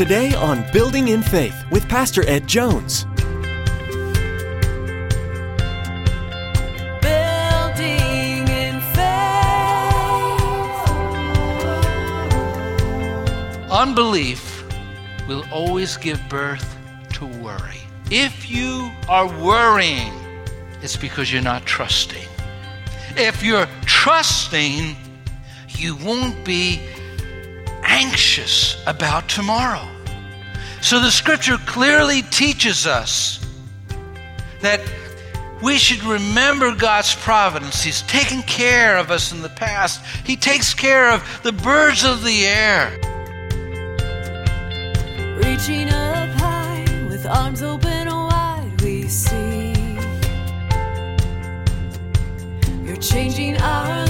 Today on Building in Faith with Pastor Ed Jones. Building in faith. Unbelief will always give birth to worry. If you are worrying, it's because you're not trusting. If you're trusting, you won't be anxious about tomorrow. So the scripture clearly teaches us that we should remember God's providence. He's taken care of us in the past, He takes care of the birds of the air. Reaching up high with arms open wide, we see. You're changing our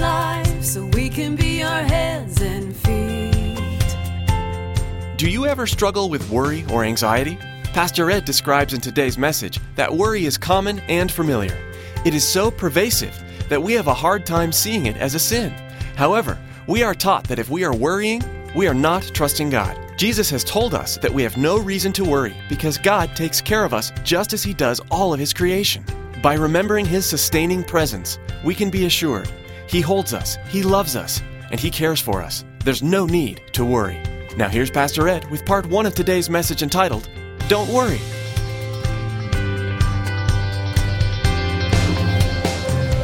you ever struggle with worry or anxiety? Pastor Ed describes in today's message that worry is common and familiar. It is so pervasive that we have a hard time seeing it as a sin. However, we are taught that if we are worrying, we are not trusting God. Jesus has told us that we have no reason to worry because God takes care of us just as He does all of His creation. By remembering His sustaining presence, we can be assured He holds us, He loves us, and He cares for us. There's no need to worry. Now, here's Pastor Ed with part one of today's message entitled, Don't Worry.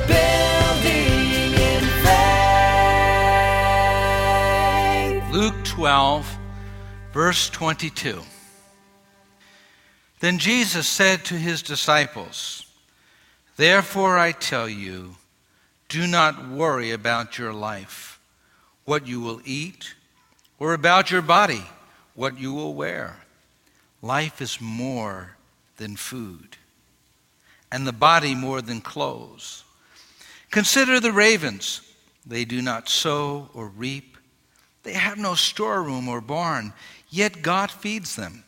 Building in faith. Luke 12, verse 22. Then Jesus said to his disciples, Therefore I tell you, do not worry about your life, what you will eat, or about your body, what you will wear. Life is more than food, and the body more than clothes. Consider the ravens. They do not sow or reap. They have no storeroom or barn, yet God feeds them.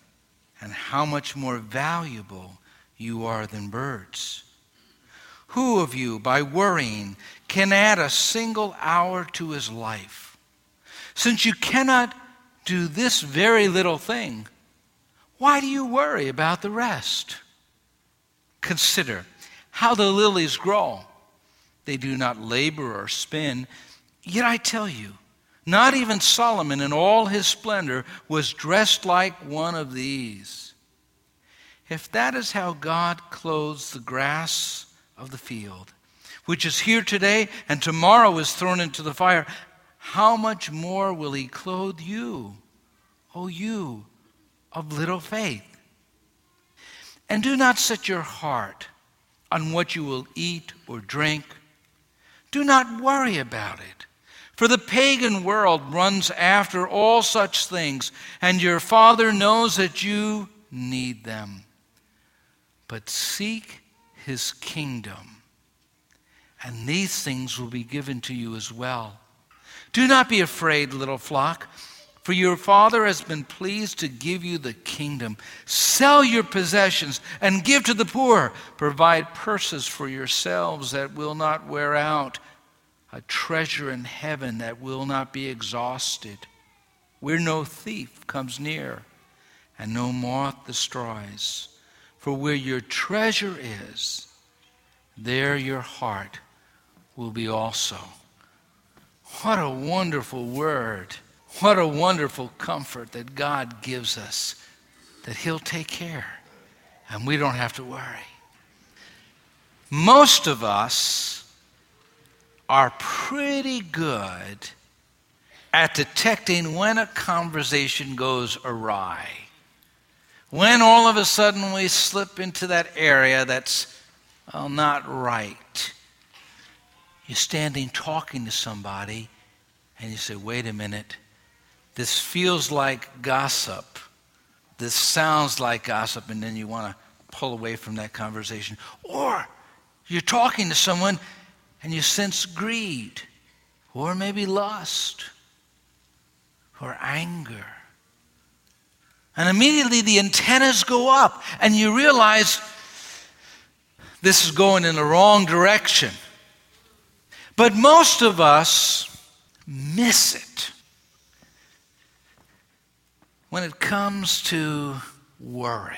And how much more valuable you are than birds. Who of you, by worrying, can add a single hour to his life? Since you cannot do this very little thing, why do you worry about the rest? Consider how the lilies grow. They do not labor or spin. Yet I tell you, not even Solomon in all his splendor was dressed like one of these. If that is how God clothes the grass of the field, which is here today and tomorrow is thrown into the fire, how much more will he clothe you, O you of little faith? And do not set your heart on what you will eat or drink. Do not worry about it. For the pagan world runs after all such things, and your Father knows that you need them. But seek his kingdom, and these things will be given to you as well. Do not be afraid, little flock, for your Father has been pleased to give you the kingdom. Sell your possessions and give to the poor. Provide purses for yourselves that will not wear out, a treasure in heaven that will not be exhausted, where no thief comes near and no moth destroys. For where your treasure is, there your heart will be also. What a wonderful word. What a wonderful comfort that God gives us that He'll take care and we don't have to worry. Most of us are pretty good at detecting when a conversation goes awry. When all of a sudden we slip into that area that's well, not right. You're standing talking to somebody and you say, wait a minute, this feels like gossip. This sounds like gossip, and then you want to pull away from that conversation. Or you're talking to someone and you sense greed, or maybe lust, or anger. And immediately the antennas go up, and you realize this is going in the wrong direction. But most of us miss it. when it comes to worry.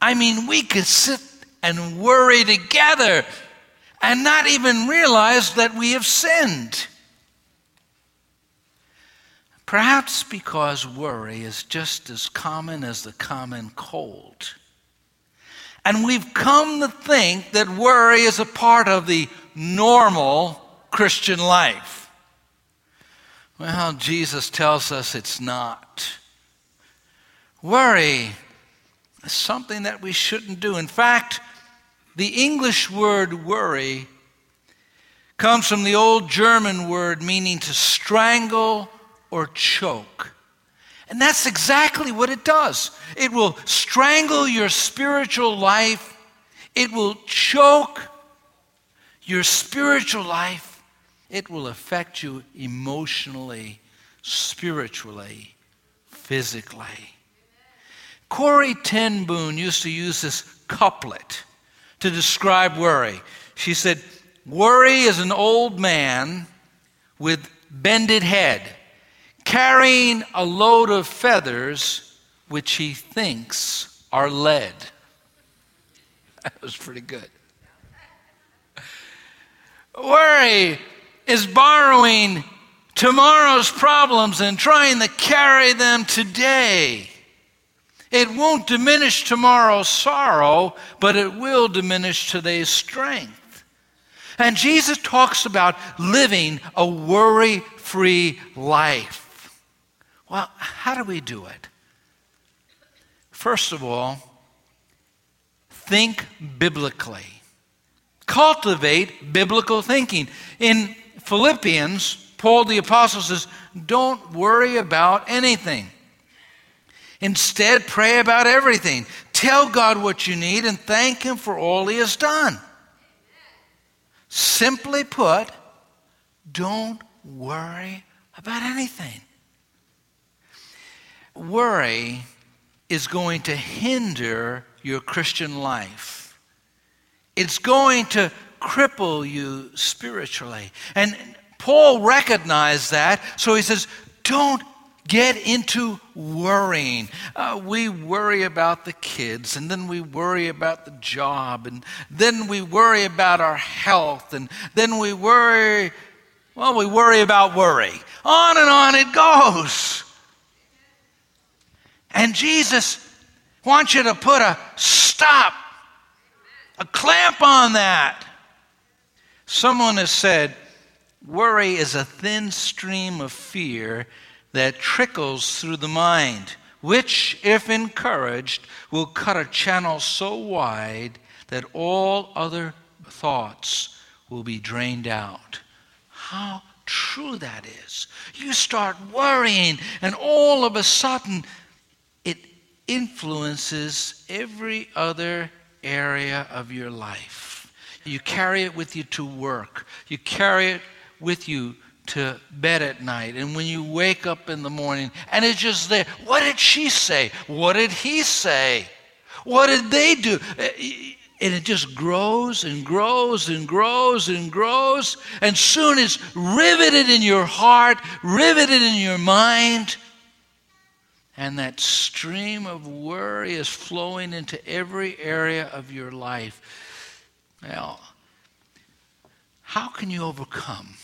I mean, we could sit and worry together and not even realize that we have sinned. Perhaps because worry is just as common as the common cold. And we've come to think that worry is a part of the normal Christian life. Well, Jesus tells us it's not. Worry is something that we shouldn't do. In fact, the English word worry comes from the old German word meaning to strangle or choke. And that's exactly what it does. It will strangle your spiritual life, it will choke your spiritual life, it will affect you emotionally, spiritually, physically. Corrie ten used to use this couplet to describe worry. She said, Worry is an old man with bended head carrying a load of feathers which he thinks are lead. That was pretty good. Worry is borrowing tomorrow's problems and trying to carry them today. It won't diminish tomorrow's sorrow, but it will diminish today's strength. And Jesus talks about living a worry free life. Well, how do we do it? First of all, think biblically. Cultivate biblical thinking. In Philippians, Paul the Apostle says, Don't worry about anything. Instead, pray about everything. Tell God what you need and thank Him for all He has done. Simply put, don't worry about anything worry is going to hinder your Christian life. It's going to cripple you spiritually. And Paul recognized that, so he says, don't get into worrying. Uh, we worry about the kids, and then we worry about the job, and then we worry about our health, and then we worry, well, we worry about worry. On and on it goes. And Jesus wants you to put a stop, a clamp on that. Someone has said, worry is a thin stream of fear that trickles through the mind, which, if encouraged, will cut a channel so wide that all other thoughts will be drained out. How true that is. You start worrying, and all of a sudden, it influences every other area of your life. You carry it with you to work, you carry it with you to bed at night, and when you wake up in the morning, and it's just there. What did she say? What did he say? What did they do? Eh, and it just grows and grows and grows and grows. And soon it's riveted in your heart, riveted in your mind and that stream of worry is flowing into every area of your life. Well, how can you overcome?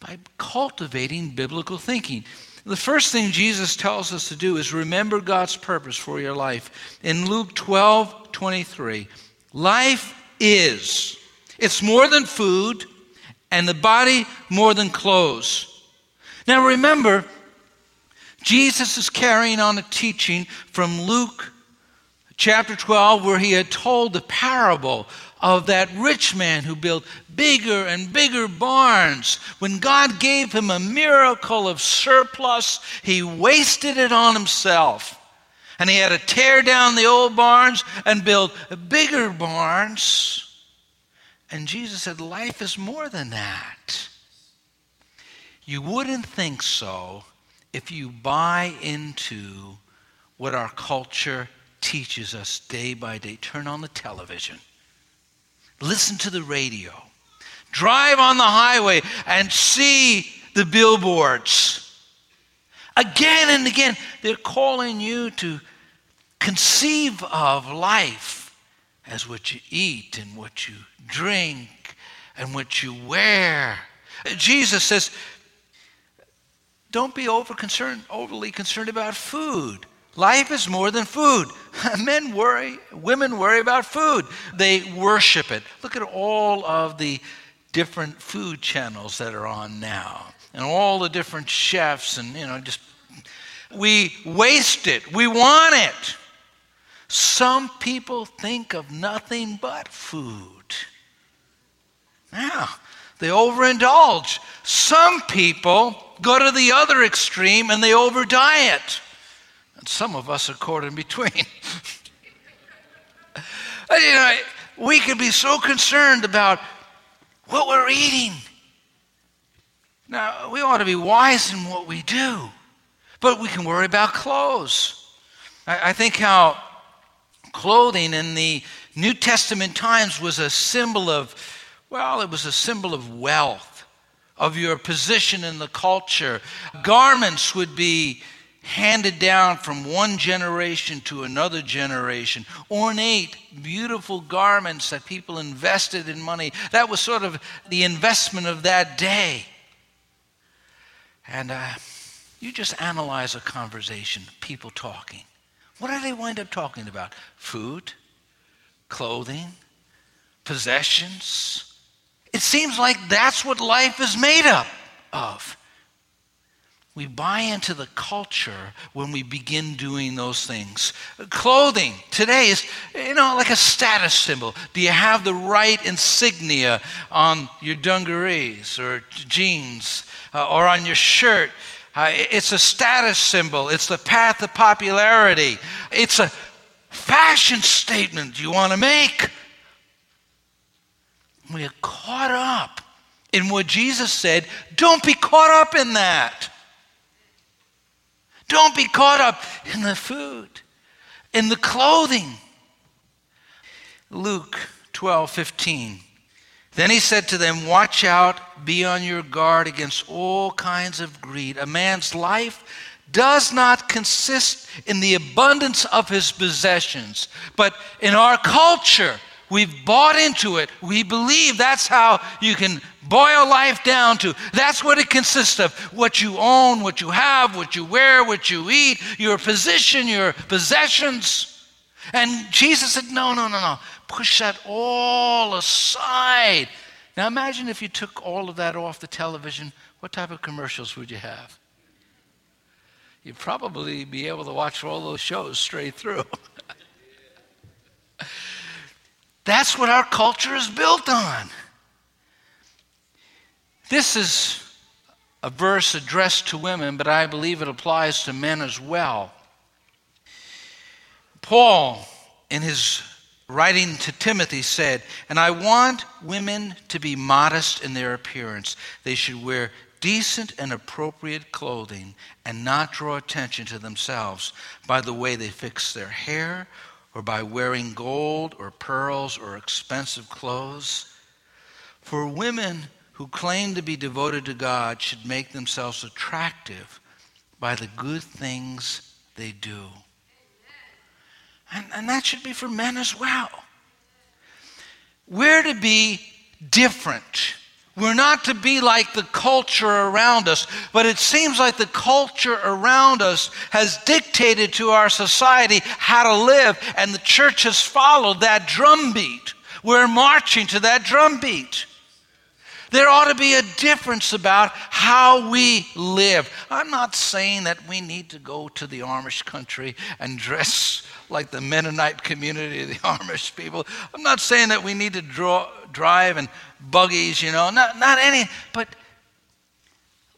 By cultivating biblical thinking. The first thing Jesus tells us to do is remember God's purpose for your life. In Luke 12 23, life is. It's more than food, and the body more than clothes. Now remember, Jesus is carrying on a teaching from Luke chapter 12 where he had told the parable of that rich man who built bigger and bigger barns. When God gave him a miracle of surplus, he wasted it on himself. And he had to tear down the old barns and build bigger barns. And Jesus said, Life is more than that. You wouldn't think so if you buy into what our culture teaches us day by day, turn on the television, listen to the radio, drive on the highway and see the billboards. Again and again, they're calling you to conceive of life as what you eat and what you drink and what you wear. Jesus says, don't be over concerned, overly concerned about food. Life is more than food. Men worry, women worry about food. They worship it. Look at all of the different food channels that are on now and all the different chefs and you know just we waste it. We want it. Some people think of nothing but food. Now, they overindulge. Some people go to the other extreme and they overdiet. And some of us are caught in between. you know, we could be so concerned about what we're eating. Now, we ought to be wise in what we do, but we can worry about clothes. I, I think how clothing in the New Testament times was a symbol of, well, it was a symbol of wealth, of your position in the culture. Garments would be handed down from one generation to another generation. Ornate, beautiful garments that people invested in money. That was sort of the investment of that day. And uh, you just analyze a conversation, people talking. What do they wind up talking about? Food, clothing, possessions. It seems like that's what life is made up of. We buy into the culture when we begin doing those things. Clothing today is, you know, like a status symbol. Do you have the right insignia on your dungarees or jeans uh, or on your shirt? Uh, it's a status symbol. It's the path of popularity. It's a fashion statement you want to make. We are caught up in what Jesus said. Don't be caught up in that. Don't be caught up in the food, in the clothing. Luke 12, 15. Then he said to them, Watch out, be on your guard against all kinds of greed. A man's life does not consist in the abundance of his possessions, but in our culture, We've bought into it. We believe that's how you can boil life down to. That's what it consists of. What you own, what you have, what you wear, what you eat, your position, your possessions. And Jesus said, No, no, no, no. Push that all aside. Now imagine if you took all of that off the television, what type of commercials would you have? You'd probably be able to watch all those shows straight through. That's what our culture is built on. This is a verse addressed to women, but I believe it applies to men as well. Paul, in his writing to Timothy, said, And I want women to be modest in their appearance. They should wear decent and appropriate clothing and not draw attention to themselves by the way they fix their hair or by wearing gold or pearls or expensive clothes. For women who claim to be devoted to God should make themselves attractive by the good things they do. And, and that should be for men as well. We're to be different we're not to be like the culture around us, but it seems like the culture around us has dictated to our society how to live, and the church has followed that drumbeat. We're marching to that drumbeat. There ought to be a difference about how we live. I'm not saying that we need to go to the Amish country and dress like the Mennonite community, the Amish people. I'm not saying that we need to draw, drive and buggies, you know, not, not any, but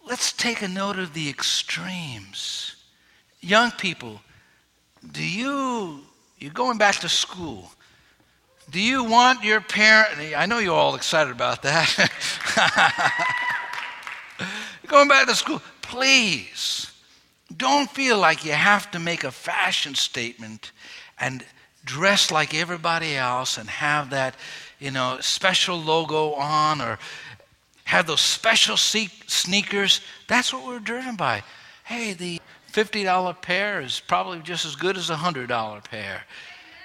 let's take a note of the extremes. Young people, do you, you're going back to school. Do you want your parent, I know you're all excited about that. going back to school, please don't feel like you have to make a fashion statement and dress like everybody else and have that you know, special logo on or have those special sneakers. That's what we're driven by. hey, the $50 pair is probably just as good as a $100 pair.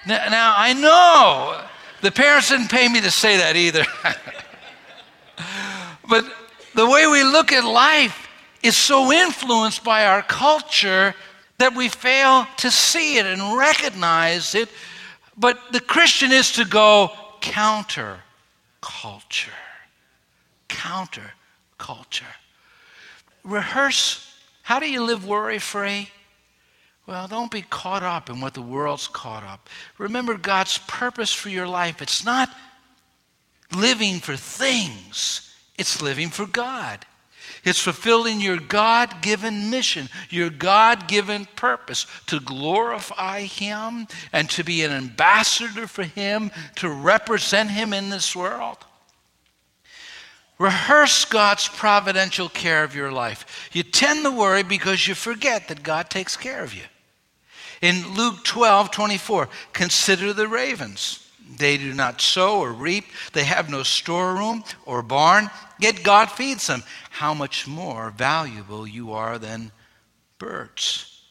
Now, now I know the parents didn't pay me to say that either. but the way we look at life is so influenced by our culture that we fail to see it and recognize it. But the Christian is to go counter culture. Counter culture. Rehearse how do you live worry free? Well, don't be caught up in what the world's caught up. Remember God's purpose for your life. It's not living for things, it's living for God. It's fulfilling your God given mission, your God given purpose to glorify Him and to be an ambassador for Him, to represent Him in this world. Rehearse God's providential care of your life. You tend to worry because you forget that God takes care of you. In Luke 12 24, consider the ravens. They do not sow or reap, they have no storeroom or barn, yet God feeds them. How much more valuable you are than birds.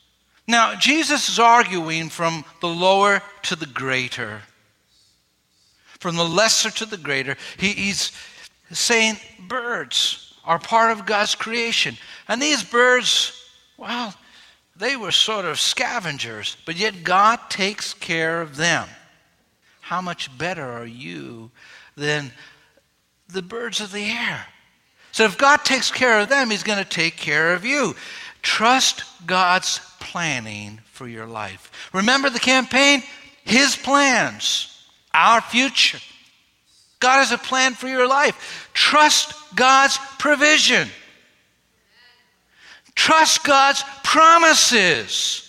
Now, Jesus is arguing from the lower to the greater, from the lesser to the greater. He, he's saying birds are part of God's creation. And these birds, well, they were sort of scavengers, but yet God takes care of them. How much better are you than the birds of the air? So if God takes care of them, He's going to take care of you. Trust God's planning for your life. Remember the campaign? His plans, our future. God has a plan for your life. Trust God's provision. Trust God's promises.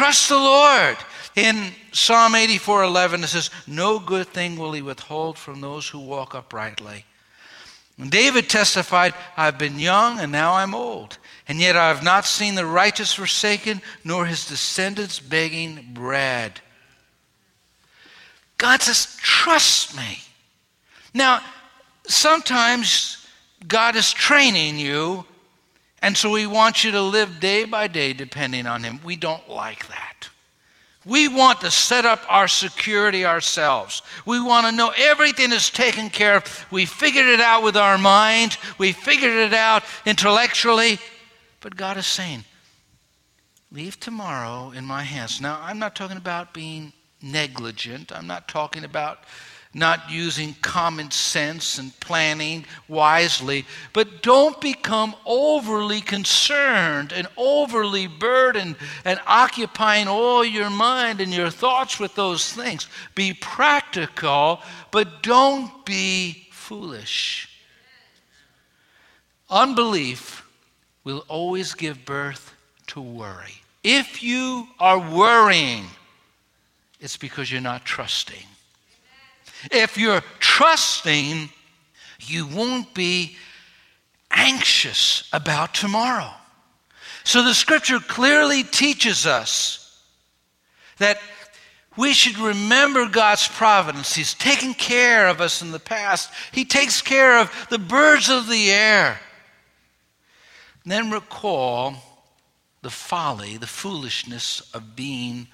Trust the Lord. In Psalm 84 11, it says, No good thing will he withhold from those who walk uprightly. And David testified, I've been young and now I'm old, and yet I have not seen the righteous forsaken, nor his descendants begging bread. God says, Trust me. Now, sometimes God is training you and so we want you to live day by day depending on Him. We don't like that. We want to set up our security ourselves. We want to know everything is taken care of. We figured it out with our mind, we figured it out intellectually. But God is saying, Leave tomorrow in my hands. Now, I'm not talking about being negligent, I'm not talking about not using common sense and planning wisely. But don't become overly concerned and overly burdened and occupying all your mind and your thoughts with those things. Be practical, but don't be foolish. Unbelief will always give birth to worry. If you are worrying, it's because you're not trusting. If you're trusting, you won't be anxious about tomorrow. So the scripture clearly teaches us that we should remember God's providence. He's taken care of us in the past, He takes care of the birds of the air. Then recall the folly, the foolishness of being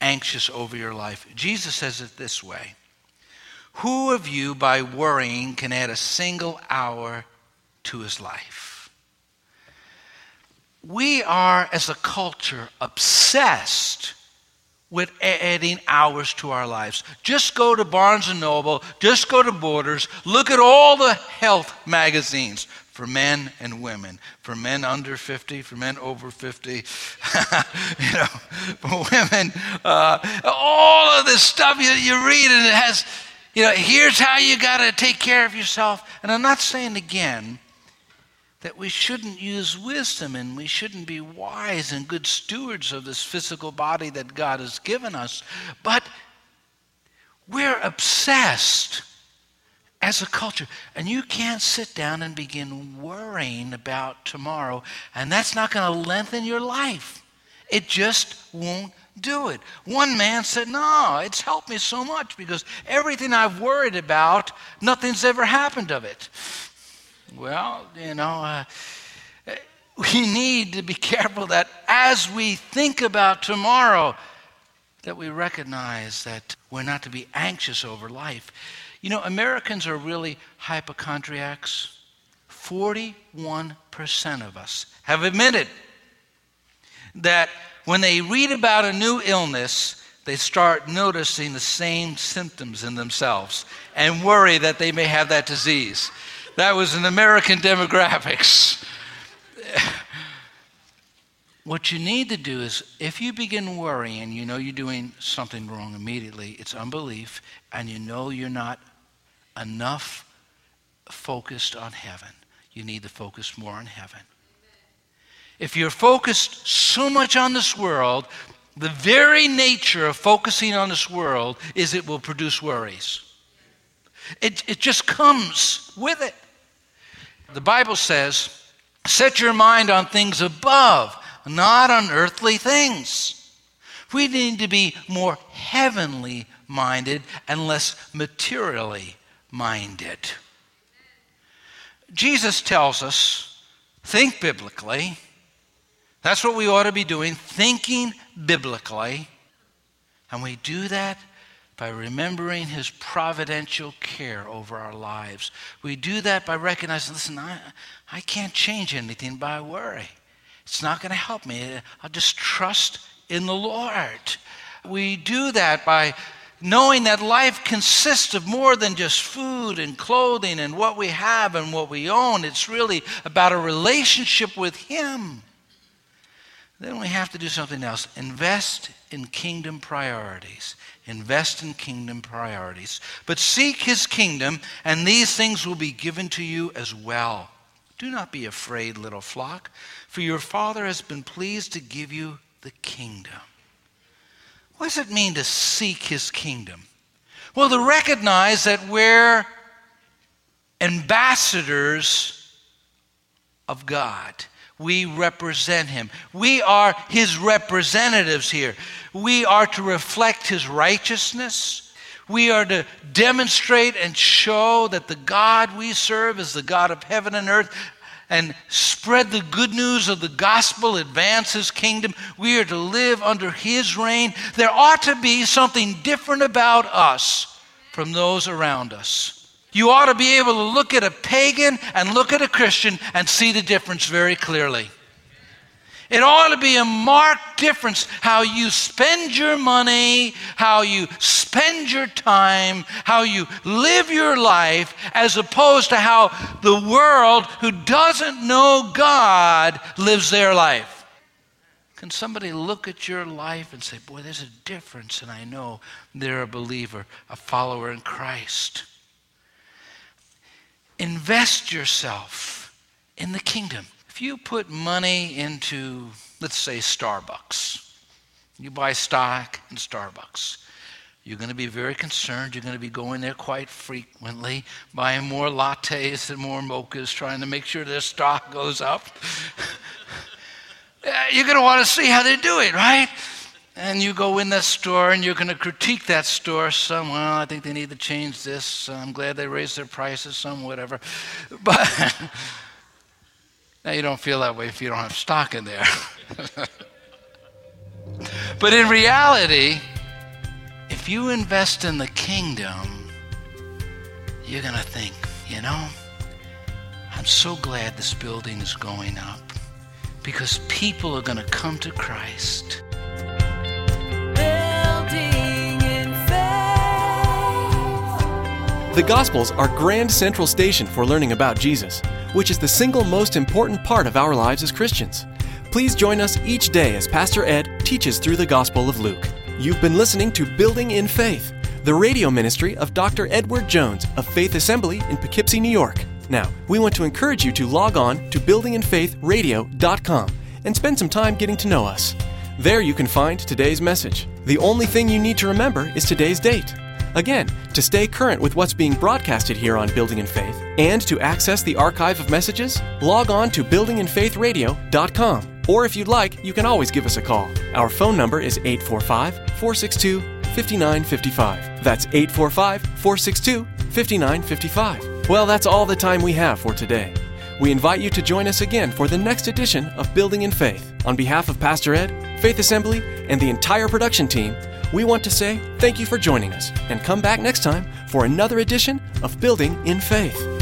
anxious over your life. Jesus says it this way who of you, by worrying, can add a single hour to his life? We are, as a culture, obsessed with adding hours to our lives. Just go to Barnes and Noble, just go to Borders, look at all the health magazines for men and women, for men under 50, for men over 50, you know, for women, uh, all of this stuff you, you read and it has you know, here's how you got to take care of yourself. And I'm not saying again that we shouldn't use wisdom and we shouldn't be wise and good stewards of this physical body that God has given us, but we're obsessed as a culture. And you can't sit down and begin worrying about tomorrow, and that's not going to lengthen your life. It just won't do it. One man said, No, it's helped me so much because everything I've worried about, nothing's ever happened of it. Well, you know, uh, we need to be careful that as we think about tomorrow, that we recognize that we're not to be anxious over life. You know, Americans are really hypochondriacs. 41% of us have admitted that when they read about a new illness, they start noticing the same symptoms in themselves and worry that they may have that disease. That was in American demographics. what you need to do is if you begin worrying, you know you're doing something wrong immediately, it's unbelief, and you know you're not enough focused on heaven. You need to focus more on heaven. If you're focused so much on this world, the very nature of focusing on this world is it will produce worries. It, it just comes with it. The Bible says, set your mind on things above, not on earthly things. We need to be more heavenly minded and less materially minded. Jesus tells us think biblically. That's what we ought to be doing, thinking biblically. And we do that by remembering his providential care over our lives. We do that by recognizing listen, I, I can't change anything by worry. It's not going to help me. I'll just trust in the Lord. We do that by knowing that life consists of more than just food and clothing and what we have and what we own. It's really about a relationship with Him. Then we have to do something else invest in kingdom priorities. Invest in kingdom priorities. But seek His kingdom, and these things will be given to you as well. Do not be afraid, little flock, for your Father has been pleased to give you the kingdom. What does it mean to seek his kingdom? Well, to recognize that we're ambassadors of God. We represent him. We are his representatives here. We are to reflect his righteousness. We are to demonstrate and show that the God we serve is the God of heaven and earth, and spread the good news of the gospel, advance his kingdom. We are to live under his reign. There ought to be something different about us from those around us. You ought to be able to look at a pagan and look at a Christian and see the difference very clearly. It ought to be a marked difference how you spend your money, how you spend your time, how you live your life, as opposed to how the world who doesn't know God lives their life. Can somebody look at your life and say, Boy, there's a difference, and I know they're a believer, a follower in Christ? Invest yourself in the kingdom. If you put money into, let's say, Starbucks, you buy stock in Starbucks, you're going to be very concerned. You're going to be going there quite frequently, buying more lattes and more mochas, trying to make sure their stock goes up. you're going to want to see how they do it, right? And you go in that store and you're going to critique that store some. Well, I think they need to change this. I'm glad they raised their prices some, whatever. But. Now, you don't feel that way if you don't have stock in there. but in reality, if you invest in the kingdom, you're going to think, you know, I'm so glad this building is going up because people are going to come to Christ. The Gospels are Grand Central Station for learning about Jesus, which is the single most important part of our lives as Christians. Please join us each day as Pastor Ed teaches through the Gospel of Luke. You've been listening to Building in Faith, the radio ministry of Dr. Edward Jones of Faith Assembly in Poughkeepsie, New York. Now, we want to encourage you to log on to buildinginfaithradio.com and spend some time getting to know us. There you can find today's message. The only thing you need to remember is today's date. Again, to stay current with what's being broadcasted here on Building in Faith and to access the archive of messages, log on to buildinginfaithradio.com. Or if you'd like, you can always give us a call. Our phone number is 845 462 5955. That's 845 462 5955. Well, that's all the time we have for today. We invite you to join us again for the next edition of Building in Faith. On behalf of Pastor Ed, Faith Assembly, and the entire production team, we want to say thank you for joining us and come back next time for another edition of Building in Faith.